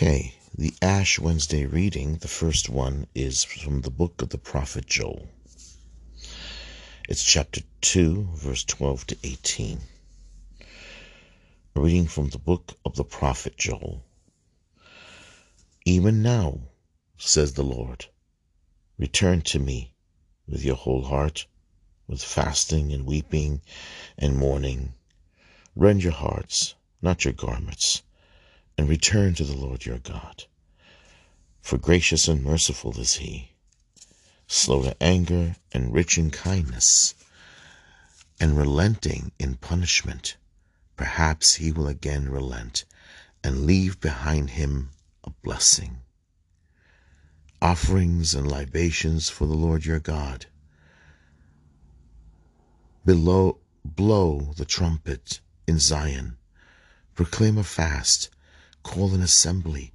Okay, the Ash Wednesday reading, the first one is from the book of the prophet Joel. It's chapter 2, verse 12 to 18. A reading from the book of the prophet Joel. Even now, says the Lord, return to me with your whole heart, with fasting and weeping and mourning. Rend your hearts, not your garments and return to the Lord your God. For gracious and merciful is he, slow to anger and rich in kindness, and relenting in punishment. Perhaps he will again relent and leave behind him a blessing. Offerings and libations for the Lord your God. Below, blow the trumpet in Zion. Proclaim a fast call an assembly,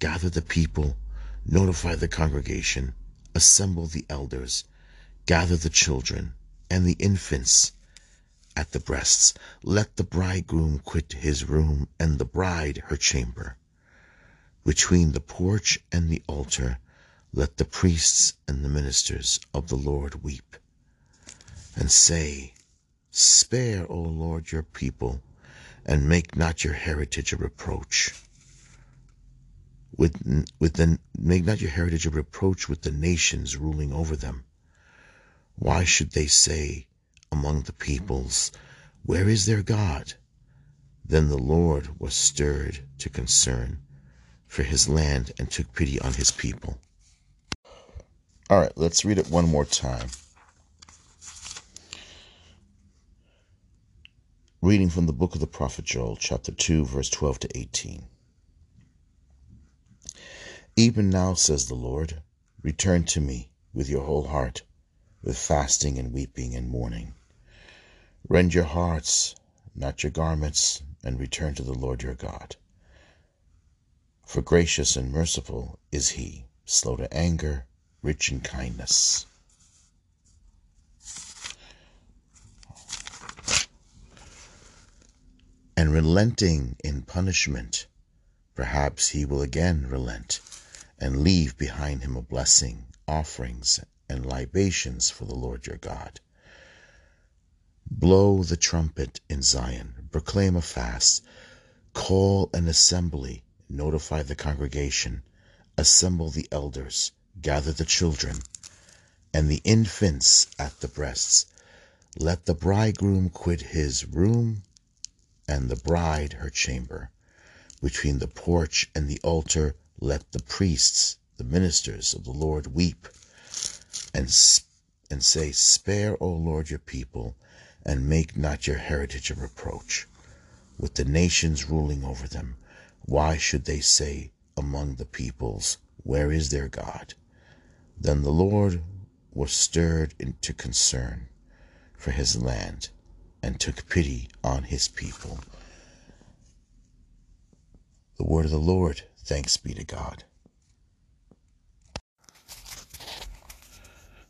gather the people, notify the congregation, assemble the elders, gather the children and the infants at the breasts. Let the bridegroom quit his room and the bride her chamber. Between the porch and the altar, let the priests and the ministers of the Lord weep and say, Spare, O Lord, your people, and make not your heritage a reproach with, with the, make not your heritage a reproach with the nations ruling over them. Why should they say among the peoples, Where is their God? Then the Lord was stirred to concern for his land and took pity on his people. All right, let's read it one more time. Reading from the book of the prophet Joel, chapter 2, verse 12 to 18. Even now, says the Lord, return to me with your whole heart, with fasting and weeping and mourning. Rend your hearts, not your garments, and return to the Lord your God. For gracious and merciful is he, slow to anger, rich in kindness. And relenting in punishment, perhaps he will again relent and leave behind him a blessing, offerings, and libations for the Lord your God. Blow the trumpet in Zion, proclaim a fast, call an assembly, notify the congregation, assemble the elders, gather the children, and the infants at the breasts. Let the bridegroom quit his room, and the bride her chamber. Between the porch and the altar let the priests, the ministers of the Lord, weep and, and say, Spare, O Lord, your people, and make not your heritage a reproach. With the nations ruling over them, why should they say among the peoples, Where is their God? Then the Lord was stirred into concern for his land and took pity on his people. The word of the Lord. Thanks be to God.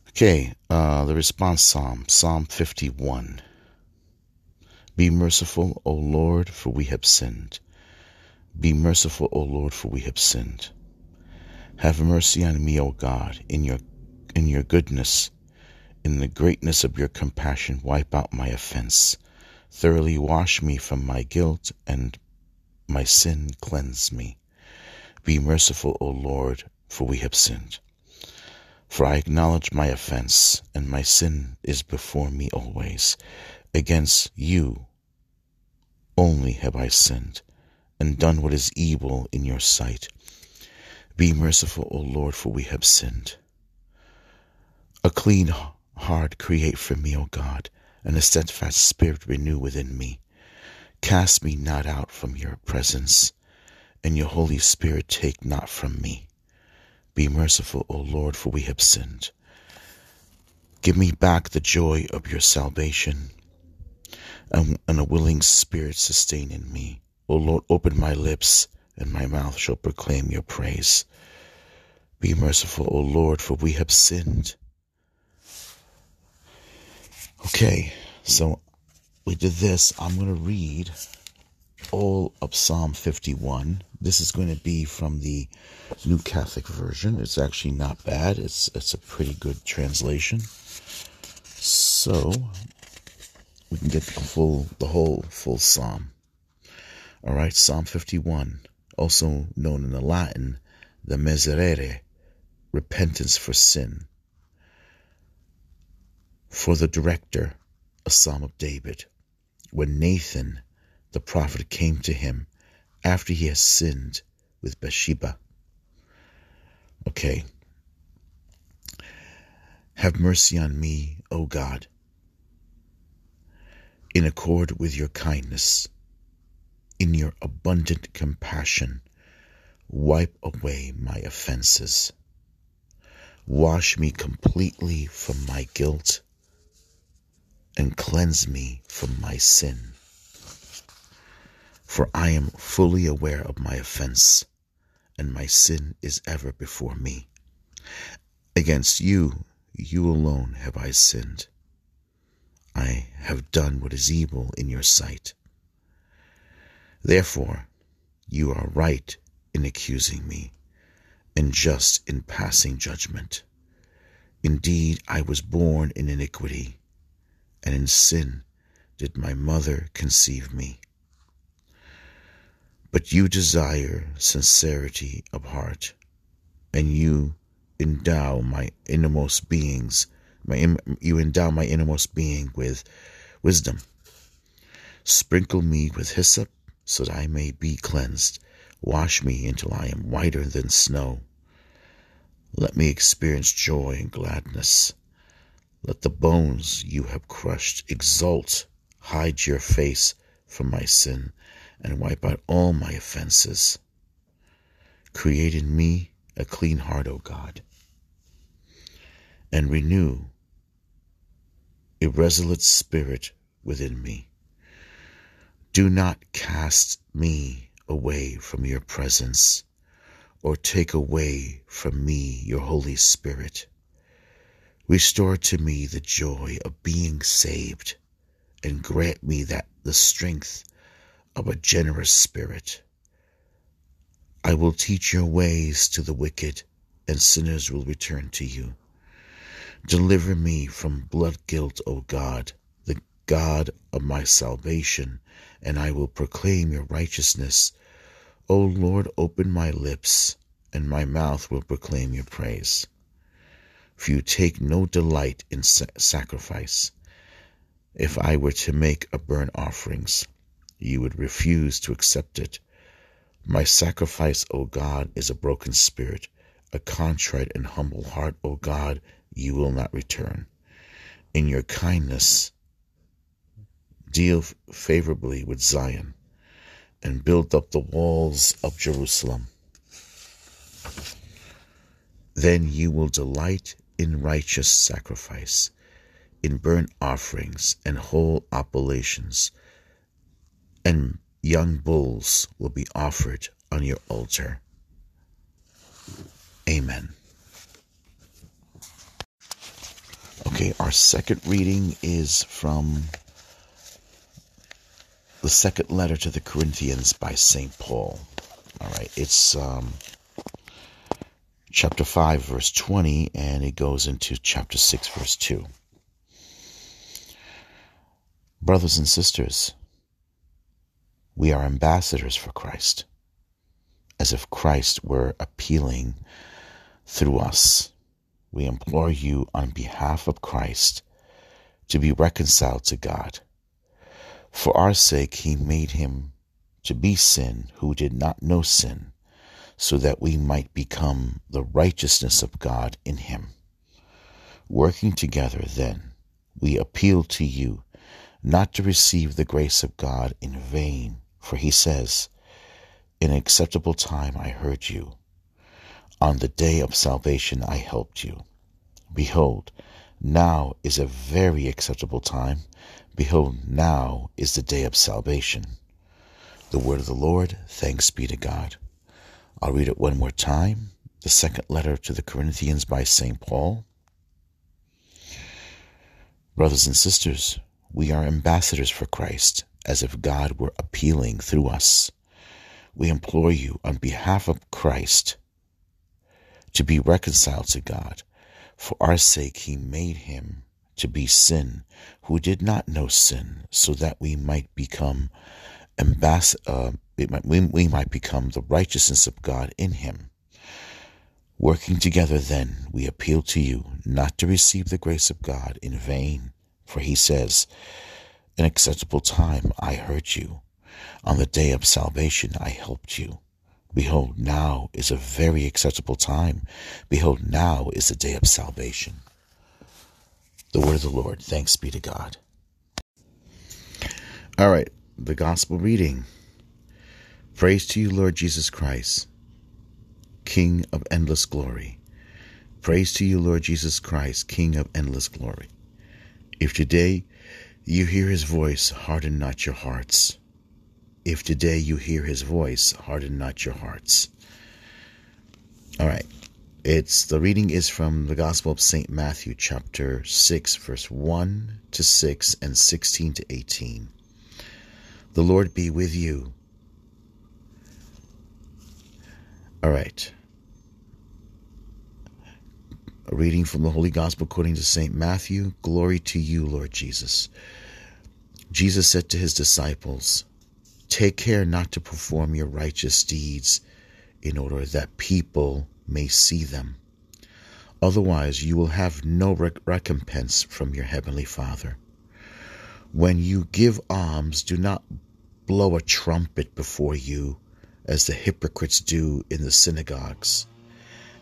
Okay, uh, the response psalm, Psalm 51. Be merciful, O Lord, for we have sinned. Be merciful, O Lord, for we have sinned. Have mercy on me, O God, in your in your goodness, in the greatness of your compassion, wipe out my offense. Thoroughly wash me from my guilt and my sin cleanse me. Be merciful, O Lord, for we have sinned. For I acknowledge my offense, and my sin is before me always. Against you only have I sinned, and done what is evil in your sight. Be merciful, O Lord, for we have sinned. A clean heart create for me, O God, and a steadfast spirit renew within me. Cast me not out from your presence and your Holy Spirit take not from me. Be merciful, O Lord, for we have sinned. Give me back the joy of your salvation, and, and a willing spirit sustain in me. O Lord, open my lips, and my mouth shall proclaim your praise. Be merciful, O Lord, for we have sinned. Okay, so we did this. I'm going to read all of Psalm 51 This is going to be from the New Catholic Version. It's actually not bad. It's it's a pretty good translation. So we can get the full the whole full psalm. All right, Psalm 51, also known in the Latin the Miserere, repentance for sin. For the director, a psalm of David, when Nathan the prophet came to him after he has sinned with Bathsheba. Okay. Have mercy on me, O God, in accord with your kindness. In your abundant compassion, wipe away my offenses. Wash me completely from my guilt and cleanse me from my sin for I am fully aware of my offense, and my sin is ever before me. Against you, you alone have I sinned. I have done what is evil in your sight. Therefore, you are right in accusing me, and just in passing judgment. Indeed, I was born in iniquity, and in sin did my mother conceive me. But you desire sincerity of heart, and you endow my innermost beings, my, you endow my innermost being with wisdom. Sprinkle me with hyssop, so that I may be cleansed. Wash me until I am whiter than snow. Let me experience joy and gladness. Let the bones you have crushed exult. Hide your face from my sin and wipe out all my offenses. Create in me a clean heart, O God, and renew a resolute spirit within me. Do not cast me away from your presence, or take away from me your Holy Spirit. Restore to me the joy of being saved, and grant me that the strength of a generous spirit. I will teach your ways to the wicked, and sinners will return to you. Deliver me from blood guilt, O God, the God of my salvation, and I will proclaim your righteousness. O Lord, open my lips, and my mouth will proclaim your praise. For you take no delight in sacrifice. If I were to make a burnt offerings, you would refuse to accept it. My sacrifice, O God, is a broken spirit, a contrite and humble heart, O God, you will not return. In your kindness, deal favorably with Zion and build up the walls of Jerusalem. Then you will delight in righteous sacrifice, in burnt offerings and whole oblations and young bulls will be offered on your altar. Amen. Okay, our second reading is from the second letter to the Corinthians by St. Paul. All right, it's um, chapter 5, verse 20, and it goes into chapter 6, verse 2. Brothers and sisters, we are ambassadors for Christ, as if Christ were appealing through us. We implore you on behalf of Christ to be reconciled to God. For our sake, he made him to be sin who did not know sin, so that we might become the righteousness of God in him. Working together, then, we appeal to you not to receive the grace of God in vain for he says, In acceptable time I heard you. On the day of salvation I helped you. Behold, now is a very acceptable time. Behold, now is the day of salvation. The word of the Lord, thanks be to God. I'll read it one more time. The second letter to the Corinthians by St. Paul. Brothers and sisters, we are ambassadors for Christ as if God were appealing through us. we implore you on behalf of Christ to be reconciled to God. For our sake, he made him to be sin who did not know sin, so that we might become uh, we, we might become the righteousness of God in him. Working together, then, we appeal to you not to receive the grace of God in vain, for he says, In acceptable time I heard you. On the day of salvation I helped you. Behold, now is a very acceptable time. Behold, now is the day of salvation. The word of the Lord. Thanks be to God. All right, the gospel reading. Praise to you, Lord Jesus Christ, King of endless glory. Praise to you, Lord Jesus Christ, King of endless glory. If today you hear his voice, harden not your hearts. If today you hear his voice, harden not your hearts. All right. It's the reading is from the Gospel of St. Matthew, chapter 6, verse 1 to 6 and 16 to 18. The Lord be with you. All right. A reading from the Holy Gospel according to St. Matthew. Glory to you, Lord Jesus. Jesus said to his disciples, Take care not to perform your righteous deeds in order that people may see them. Otherwise, you will have no rec- recompense from your heavenly Father. When you give alms, do not blow a trumpet before you, as the hypocrites do in the synagogues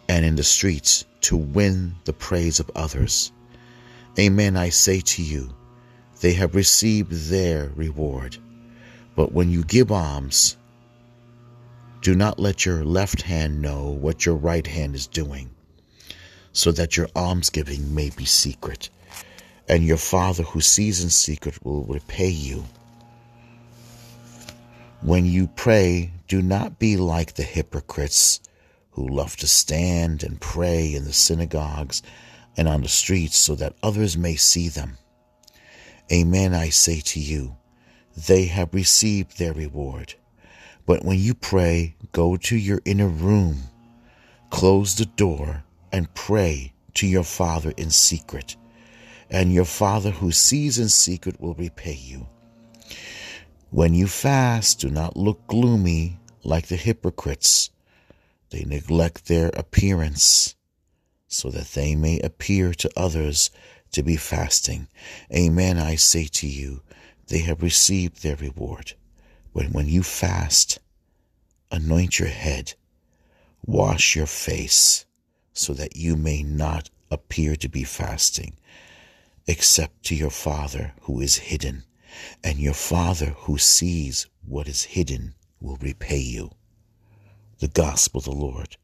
and in the streets to win the praise of others. Amen, I say to you, they have received their reward. But when you give alms, do not let your left hand know what your right hand is doing, so that your almsgiving may be secret, and your Father who sees in secret will repay you. When you pray, do not be like the hypocrites who love to stand and pray in the synagogues and on the streets so that others may see them. Amen, I say to you, they have received their reward. But when you pray, go to your inner room, close the door, and pray to your Father in secret. And your Father who sees in secret will repay you. When you fast, do not look gloomy like the hypocrites. They neglect their appearance so that they may appear to others to be fasting. Amen, I say to you, they have received their reward. But when you fast, anoint your head, wash your face, so that you may not appear to be fasting, except to your Father who is hidden, and your Father who sees what is hidden will repay you. The Gospel of the Lord.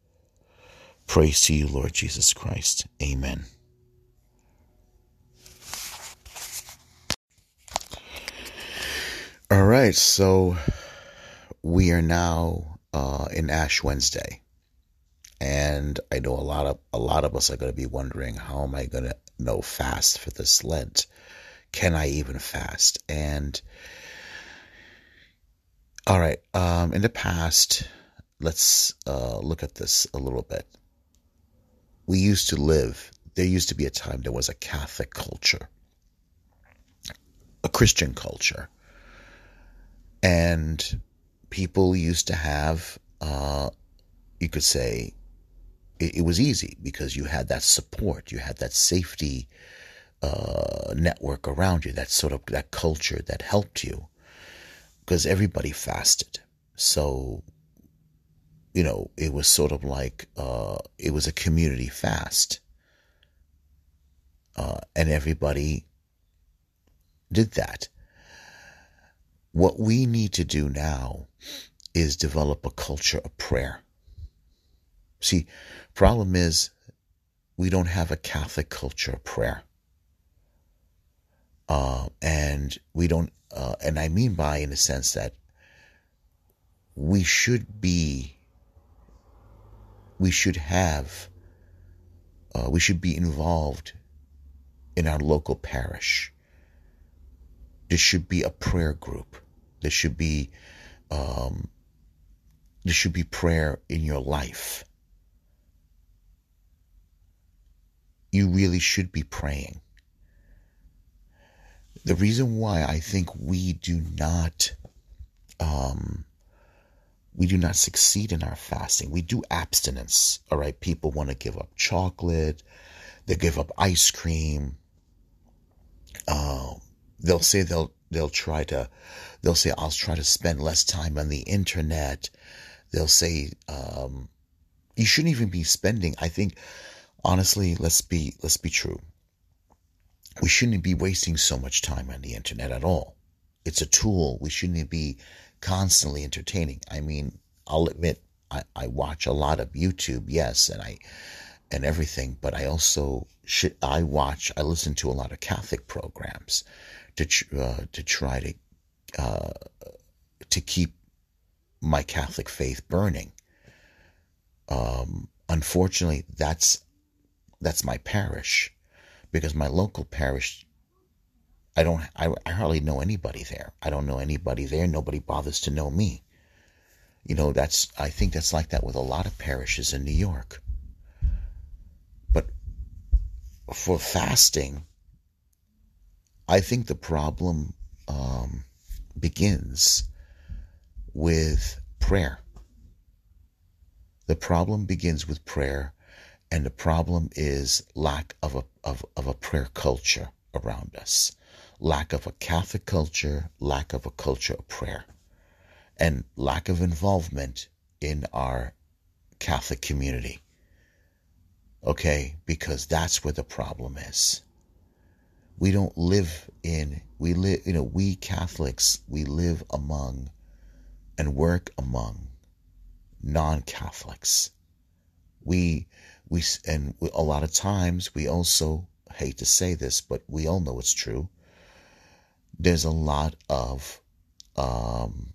Praise to you, Lord Jesus Christ. Amen. All right, so we are now uh, in Ash Wednesday, and I know a lot of a lot of us are going to be wondering how am I going to know fast for this Lent? Can I even fast? And all right, um, in the past, let's uh, look at this a little bit. We used to live. There used to be a time there was a Catholic culture, a Christian culture and people used to have, uh, you could say, it, it, was easy because you had that support, you had that safety uh, network around you, that sort of that culture that helped you, because everybody fasted. So, you know, it was sort of like uh, it was a community fast, uh, and everybody did that what we need to do now is develop a culture of prayer. See, problem is we don't have a Catholic culture of prayer. Uh, and we don't, uh, and I mean by in the sense that we should be, we should have, uh, we should be involved in our local parish. There should be a prayer group there should be um, there should be prayer in your life. You really should be praying. The reason why I think we do not um, we do not succeed in our fasting. We do abstinence. All right. People want to give up chocolate. They give up ice cream. Um, they'll say they'll, they'll try to, they'll say, I'll try to spend less time on the internet. They'll say, um, you shouldn't even be spending. I think, honestly, let's be, let's be true. We shouldn't be wasting so much time on the internet at all. It's a tool. We shouldn't be constantly entertaining. I mean, I'll admit I, I watch a lot of YouTube, yes, and I and everything, but I also should I watch I listen to a lot of Catholic programs to uh, to try to uh, to keep my Catholic faith burning. Um, unfortunately, that's that's my parish because my local parish I don't, I, I hardly know anybody there. I don't know anybody there. Nobody bothers to know me. You know, that's, I think that's like that with a lot of parishes in New York. But for fasting, I think the problem um, begins with prayer. The problem begins with prayer, and the problem is lack of a, of, of a prayer culture around us lack of a Catholic culture, lack of a culture of prayer, and lack of involvement in our Catholic community. Okay, because that's where the problem is. We don't live in, we live, you know, we Catholics, we live among and work among non Catholics. We, we, and a lot of times we also hate to say this, but we all know it's true there's a lot of um,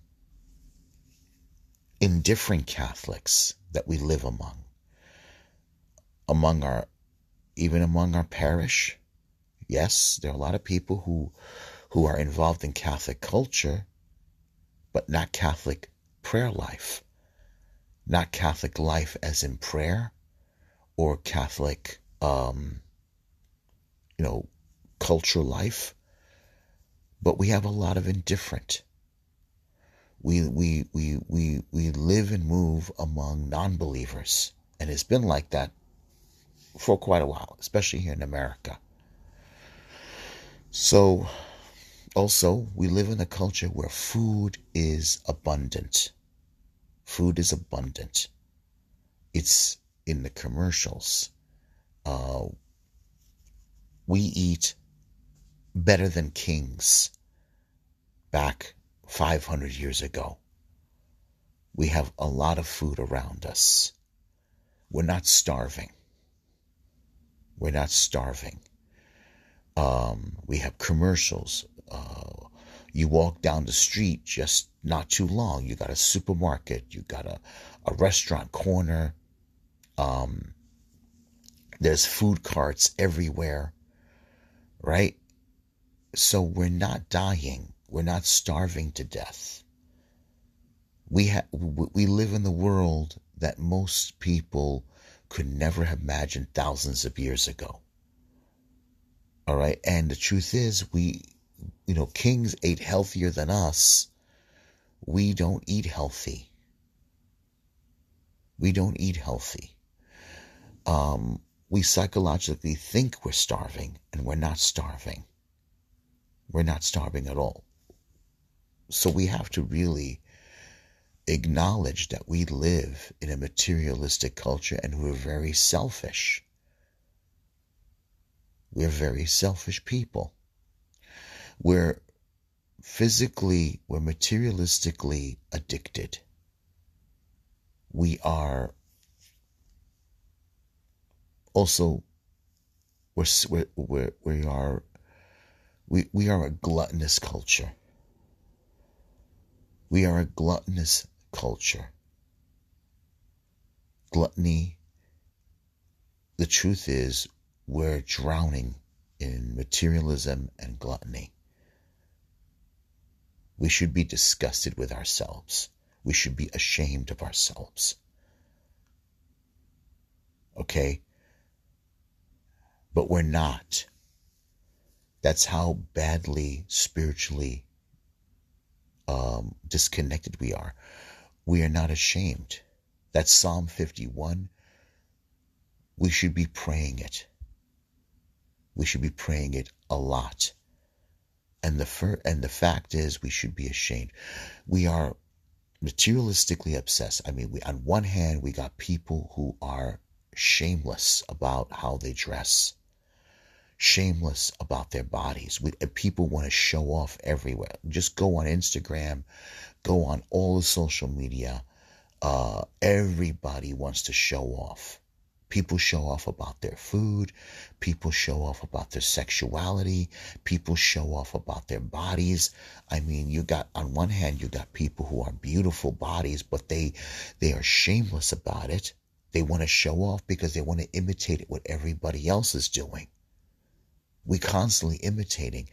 indifferent Catholics that we live among. Among our, even among our parish, yes, there are a lot of people who, who are involved in Catholic culture, but not Catholic prayer life, not Catholic life as in prayer, or Catholic, um, you know, cultural life but we have a lot of indifferent. We, we, we, we, we live and move among non believers. And it's been like that for quite a while, especially here in America. So, also, we live in a culture where food is abundant. Food is abundant. It's in the commercials. Uh, we eat better than kings back 500 years ago. We have a lot of food around us. We're not starving. We're not starving. Um, we have commercials. Uh, you walk down the street just not too long. You got a supermarket. You got a, a restaurant corner. Um, there's food carts everywhere, right? So we're not dying. We're not starving to death. We ha- we live in the world that most people could never have imagined thousands of years ago. All right, and the truth is, we, you know, kings ate healthier than us. We don't eat healthy. We don't eat healthy. Um, we psychologically think we're starving, and we're not starving we're not starving at all. So we have to really acknowledge that we live in a materialistic culture and we're very selfish. We're very selfish people. We're physically, we're materialistically addicted. We are also, we're, we're, we're, we are we, we are a gluttonous culture. We are a gluttonous culture. Gluttony, the truth is, we're drowning in materialism and gluttony. We should be disgusted with ourselves. We should be ashamed of ourselves. Okay? But we're not. That's how badly spiritually um, disconnected we are. We are not ashamed. That's Psalm 51. We should be praying it. We should be praying it a lot. And the fir- and the fact is, we should be ashamed. We are materialistically obsessed. I mean, we, on one hand, we got people who are shameless about how they dress, shameless about their bodies. We, people want to show off everywhere. Just go on Instagram, go on all the social media. Uh, everybody wants to show off. People show off about their food. People show off about their sexuality. People show off about their bodies. I mean, you got on one hand, you got people who are beautiful bodies, but they they are shameless about it. They want to show off because they want to imitate what everybody else is doing. We constantly imitating.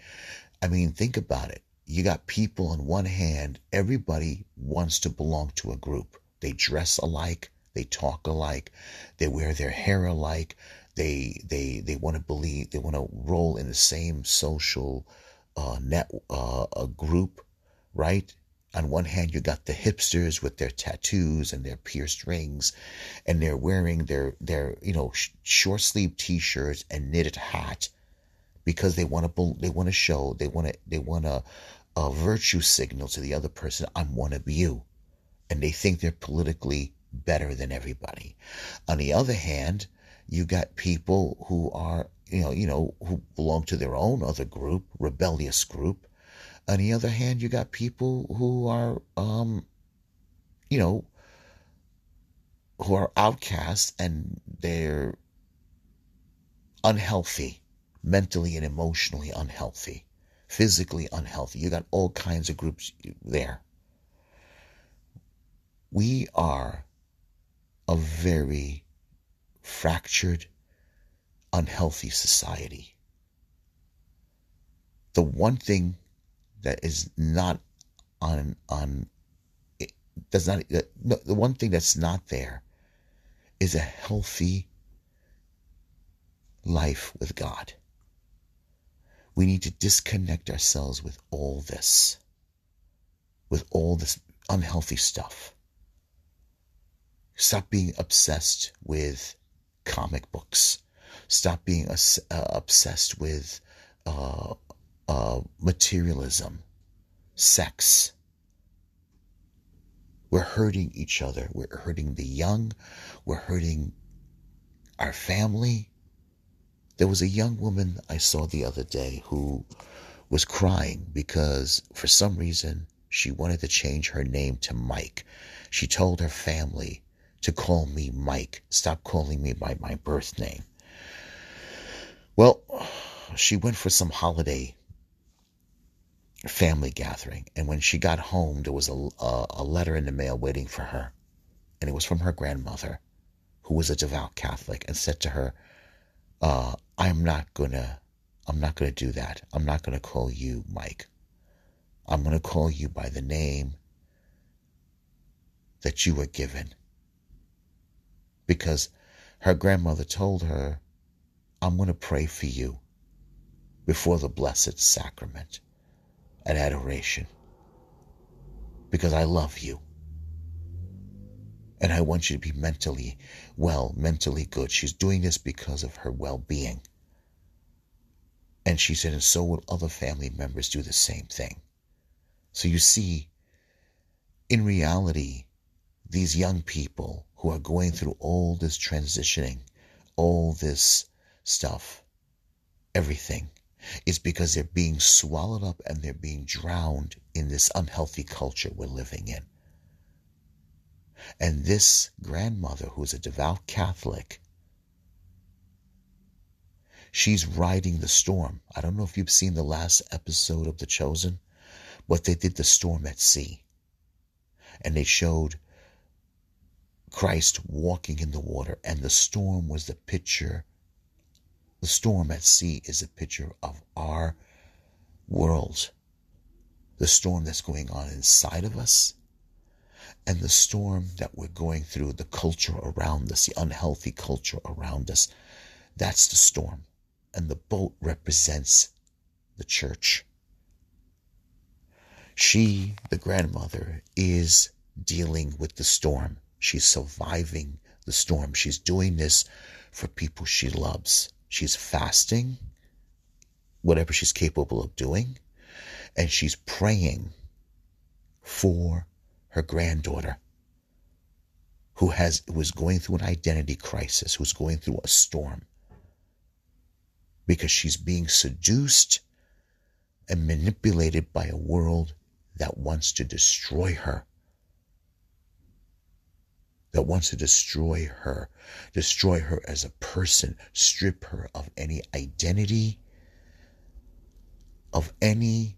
I mean, think about it. You got people on one hand, everybody wants to belong to a group. They dress alike they talk alike. They wear their hair alike. They they they want to believe. They want to roll in the same social uh, net uh, a group, right? On one hand, you got the hipsters with their tattoos and their pierced rings, and they're wearing their their you know sh- short sleeve t-shirts and knitted hat because they want to they want to show they want to they want to a virtue signal to the other person. I'm one of you, and they think they're politically better than everybody. On the other hand, you got people who are, you know, you know, who belong to their own other group, rebellious group. On the other hand, you got people who are, um, you know, who are outcasts and they're unhealthy, mentally and emotionally unhealthy, physically unhealthy. You got all kinds of groups there. We are a very fractured, unhealthy society. The one thing that is not on on does not no, the one thing that's not there is a healthy life with God. We need to disconnect ourselves with all this, with all this unhealthy stuff. Stop being obsessed with comic books. Stop being uh, obsessed with uh, uh, materialism, sex. We're hurting each other. We're hurting the young. We're hurting our family. There was a young woman I saw the other day who was crying because for some reason she wanted to change her name to Mike. She told her family to call me Mike. Stop calling me by my birth name. Well, she went for some holiday family gathering, and when she got home, there was a, a, a letter in the mail waiting for her, and it was from her grandmother, who was a devout Catholic, and said to her, uh, "I'm not gonna, I'm not gonna do that. I'm not gonna call you Mike. I'm gonna call you by the name that you were given." because her grandmother told her, I'm to pray for you before the Blessed Sacrament and adoration because I love you. And I want you to be mentally well, mentally good. She's doing this because of her well being. And she said, and so will other family members do the same thing. So you see, in reality, these young people who are going through all this transitioning, all this stuff, everything, is because they're being swallowed up and they're being drowned in this unhealthy culture we're living in. And this grandmother, who's a devout Catholic, she's riding the storm. I don't know if you've seen the last episode of The Chosen, but they did the storm at sea. And they showed Christ walking in the water, and the storm was the picture. The storm at sea is a picture of our world, the storm that's going on inside of us, And the storm that we're going through, the culture around us, the unhealthy culture around us, that's the storm. And the boat represents the church. She, the grandmother, is dealing with the storm. She's surviving the storm. She's doing this for people she loves. She's fasting, whatever she's capable of doing, and she's praying for her granddaughter who has was going through an identity crisis, who's going through a storm because she's being seduced and manipulated by a world that wants to destroy her. That wants to destroy her, destroy her as a person, strip her of any identity, of any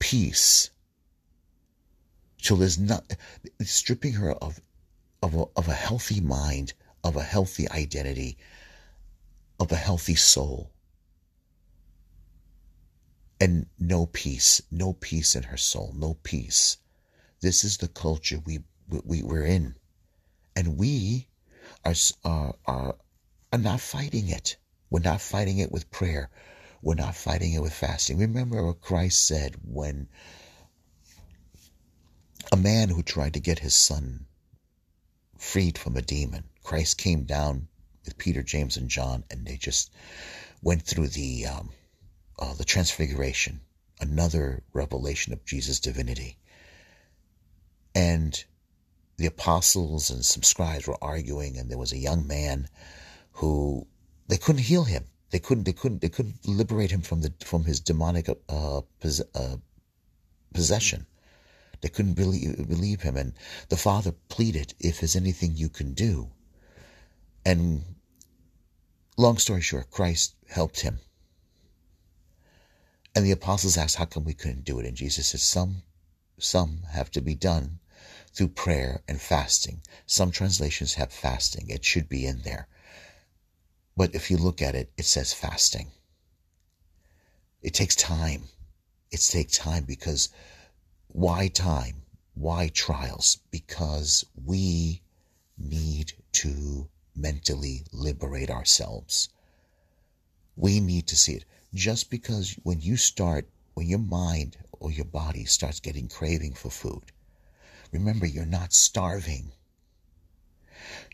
peace till there's not stripping her of of a, of a healthy mind of a healthy identity of a healthy soul. And no peace no peace in her soul no peace. This is the culture we we we're in. And we are are are, are not fighting it. We're not fighting it with prayer. We're not fighting it with fasting. Remember what Christ said when a man who tried to get his son freed from a demon, Christ came down with Peter, James, and John, and they just went through the um, uh, the transfiguration, another revelation of Jesus' divinity. And the apostles and some scribes were arguing, and there was a young man who they couldn't heal him. They couldn't. They couldn't. They couldn't liberate him from the from his demonic uh, pos, uh, possession. They couldn't believe, believe him, and the father pleaded, "If there's anything you can do," and long story short, Christ helped him. And the apostles asked, "How come we couldn't do it?" And Jesus said, "Some, some have to be done through prayer and fasting. Some translations have fasting. It should be in there." But if you look at it, it says fasting. It takes time. It takes time because why time? Why trials? Because we need to mentally liberate ourselves. We need to see it. Just because when you start, when your mind or your body starts getting craving for food, remember you're not starving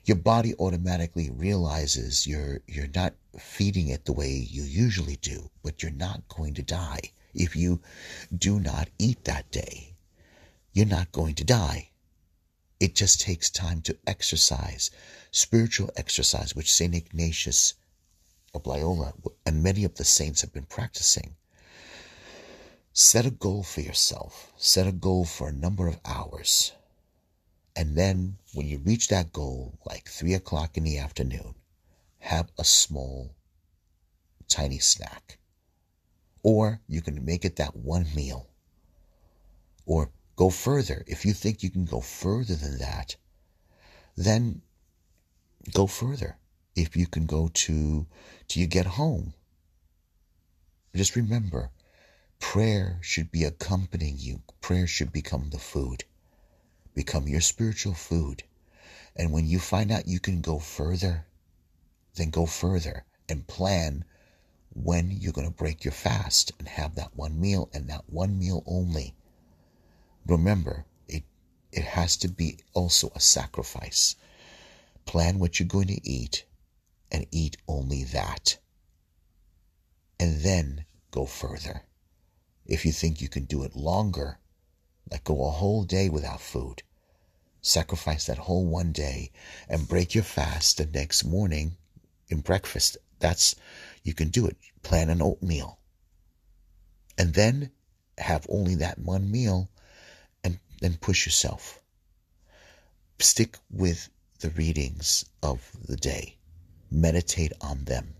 your body automatically realizes you're you're not feeding it the way you usually do, but you're not going to die if you do not eat that day. You're not going to die. It just takes time to exercise, spiritual exercise, which St. Ignatius of Loyola and many of the saints have been practicing. Set a goal for yourself. Set a goal for a number of hours. And then when you reach that goal, like three o'clock in the afternoon, have a small, tiny snack. Or you can make it that one meal. Or go further. If you think you can go further than that, then go further. If you can go to till you get home. Just remember, prayer should be accompanying you. Prayer should become the food become your spiritual food. And when you find out you can go further, then go further and plan when you're going to break your fast and have that one meal and that one meal only. Remember, it, it has to be also a sacrifice. Plan what you're going to eat and eat only that. And then go further. If you think you can do it longer, like go a whole day without food, sacrifice that whole one day and break your fast the next morning in breakfast. That's, you can do it. Plan an oatmeal. And then have only that one meal and then push yourself. Stick with the readings of the day. Meditate on them.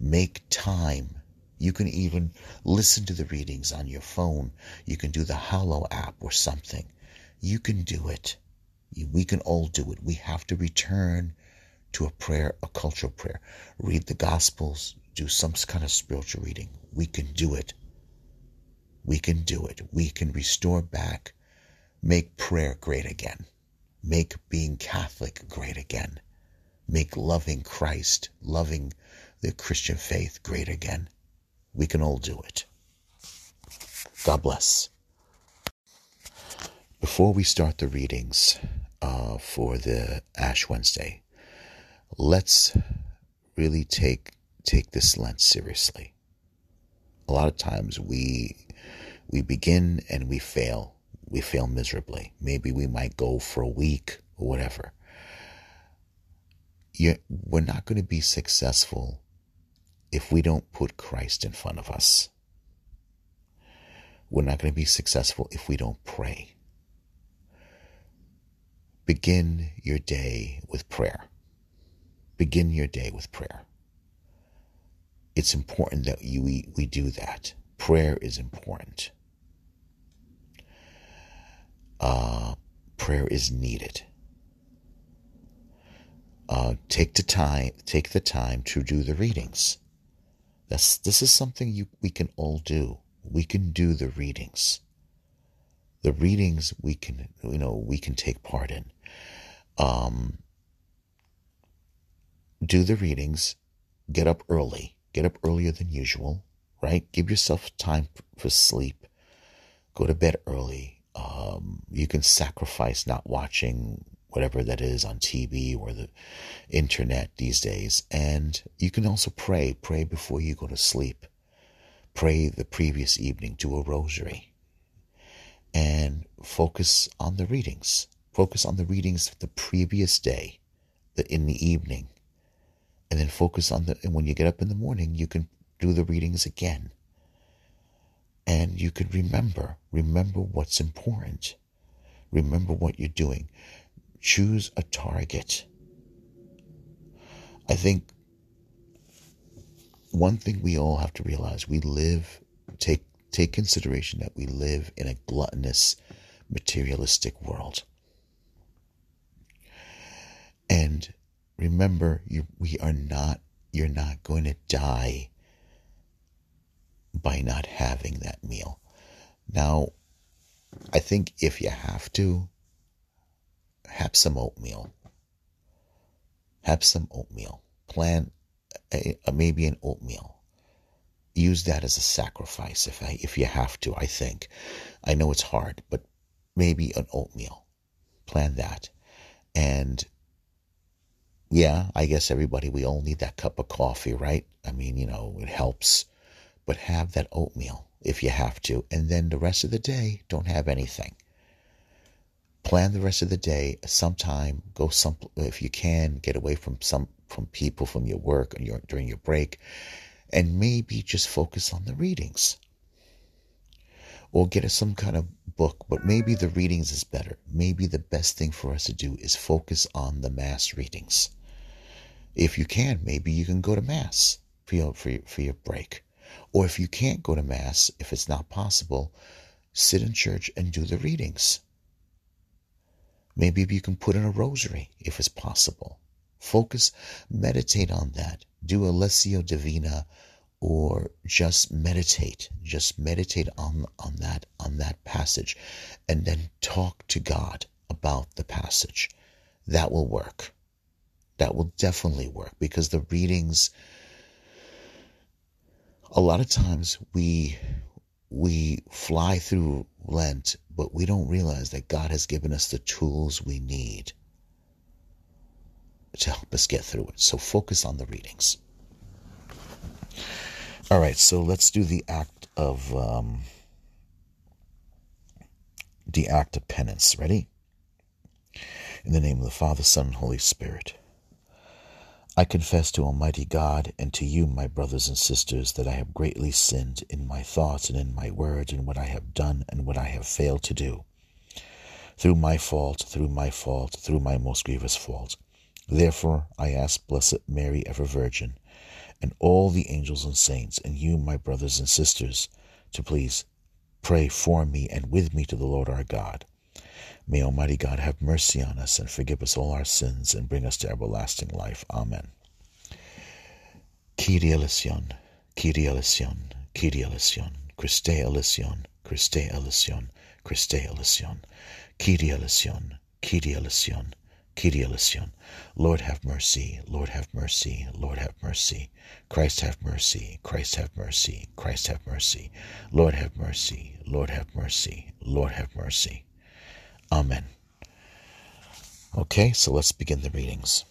Make time. You can even listen to the readings on your phone. You can do the Hallow app or something. You can do it. We can all do it. We have to return to a prayer, a cultural prayer. Read the Gospels, do some kind of spiritual reading. We can do it. We can do it. We can restore back Make prayer great again. Make being Catholic great again. Make loving Christ, loving the Christian faith great again. We can all do it. God bless. Before we start the readings uh, for the Ash Wednesday, let's really take take this Lent seriously. A lot of times we we begin and we fail. We fail miserably. Maybe we might go for a week or whatever. You're, we're not going to be successful if we don't put Christ in front of us. We're not going to be successful if we don't pray. Begin your day with prayer. Begin your day with prayer. It's important that you, we, we do that. Prayer is important. Uh, prayer is needed. Uh, take the time. Take the time to do the readings. That's this is something you we can all do. We can do the readings. The readings we can you know we can take part in. Um, do the readings. Get up early. Get up earlier than usual. Right. Give yourself time for sleep. Go to bed early. Um, you can sacrifice not watching whatever that is on TV or the internet these days. And you can also pray. Pray before you go to sleep. Pray the previous evening. Do a rosary. And focus on the readings. Focus on the readings of the previous day, the, in the evening. And then focus on the, and when you get up in the morning, you can do the readings again. And you can remember, remember what's important. Remember what you're doing choose a target. I think one thing we all have to realize we live take take consideration that we live in a gluttonous materialistic world. And remember you we are not you're not going to die by not having that meal. Now, I think if you have to, have some oatmeal. Have some oatmeal. Plan a, a, maybe an oatmeal. Use that as a sacrifice if I, if you have to. I think. I know it's hard, but maybe an oatmeal. Plan that, and yeah, I guess everybody we all need that cup of coffee, right? I mean, you know, it helps, but have that oatmeal if you have to, and then the rest of the day don't have anything. Plan the rest of the day sometime go some if you can get away from some from people from your work your during your break and maybe just focus on the readings. Or get some kind of book but maybe the readings is better maybe the best thing for us to do is focus on the mass readings if you can maybe you can go to mass for your, for your, for your break or if you can't go to mass if it's not possible sit in church and do the readings Maybe you can put in a rosary if it's possible. Focus, meditate on that. Do a Lectio Divina or just meditate. Just meditate on, on that on that passage and then talk to God about the passage. That will work. That will definitely work because the readings a lot of times we we fly through Lent, but we don't realize that God has given us the tools we need to help us get through it. So focus on the readings. All right, so let's do the act of um, the act of penance. Ready? In the name of the Father, Son, and Holy Spirit. I confess to Almighty God and to you, my brothers and sisters, that I have greatly sinned in my thoughts and in my words, in what I have done and what I have failed to do. Through my fault, through my fault, through my most grievous fault. Therefore, I ask Blessed Mary, ever Virgin, and all the angels and saints, and you, my brothers and sisters, to please pray for me and with me to the Lord our God May Almighty God have mercy on us and forgive us all our sins and bring us to everlasting life. Amen. Kyrie eleison, Kyrie eleison, Kyrie eleison, Christe eleison, Christe eleison, Christe eleison, Kyrie eleison, Kyrie eleison, Kyrie. Lord have mercy, Lord have mercy, Lord have mercy. Christ have mercy, Christ have mercy, Christ have mercy. Lord have mercy, Lord have mercy, Lord have mercy. Amen. Okay, so let's begin the readings.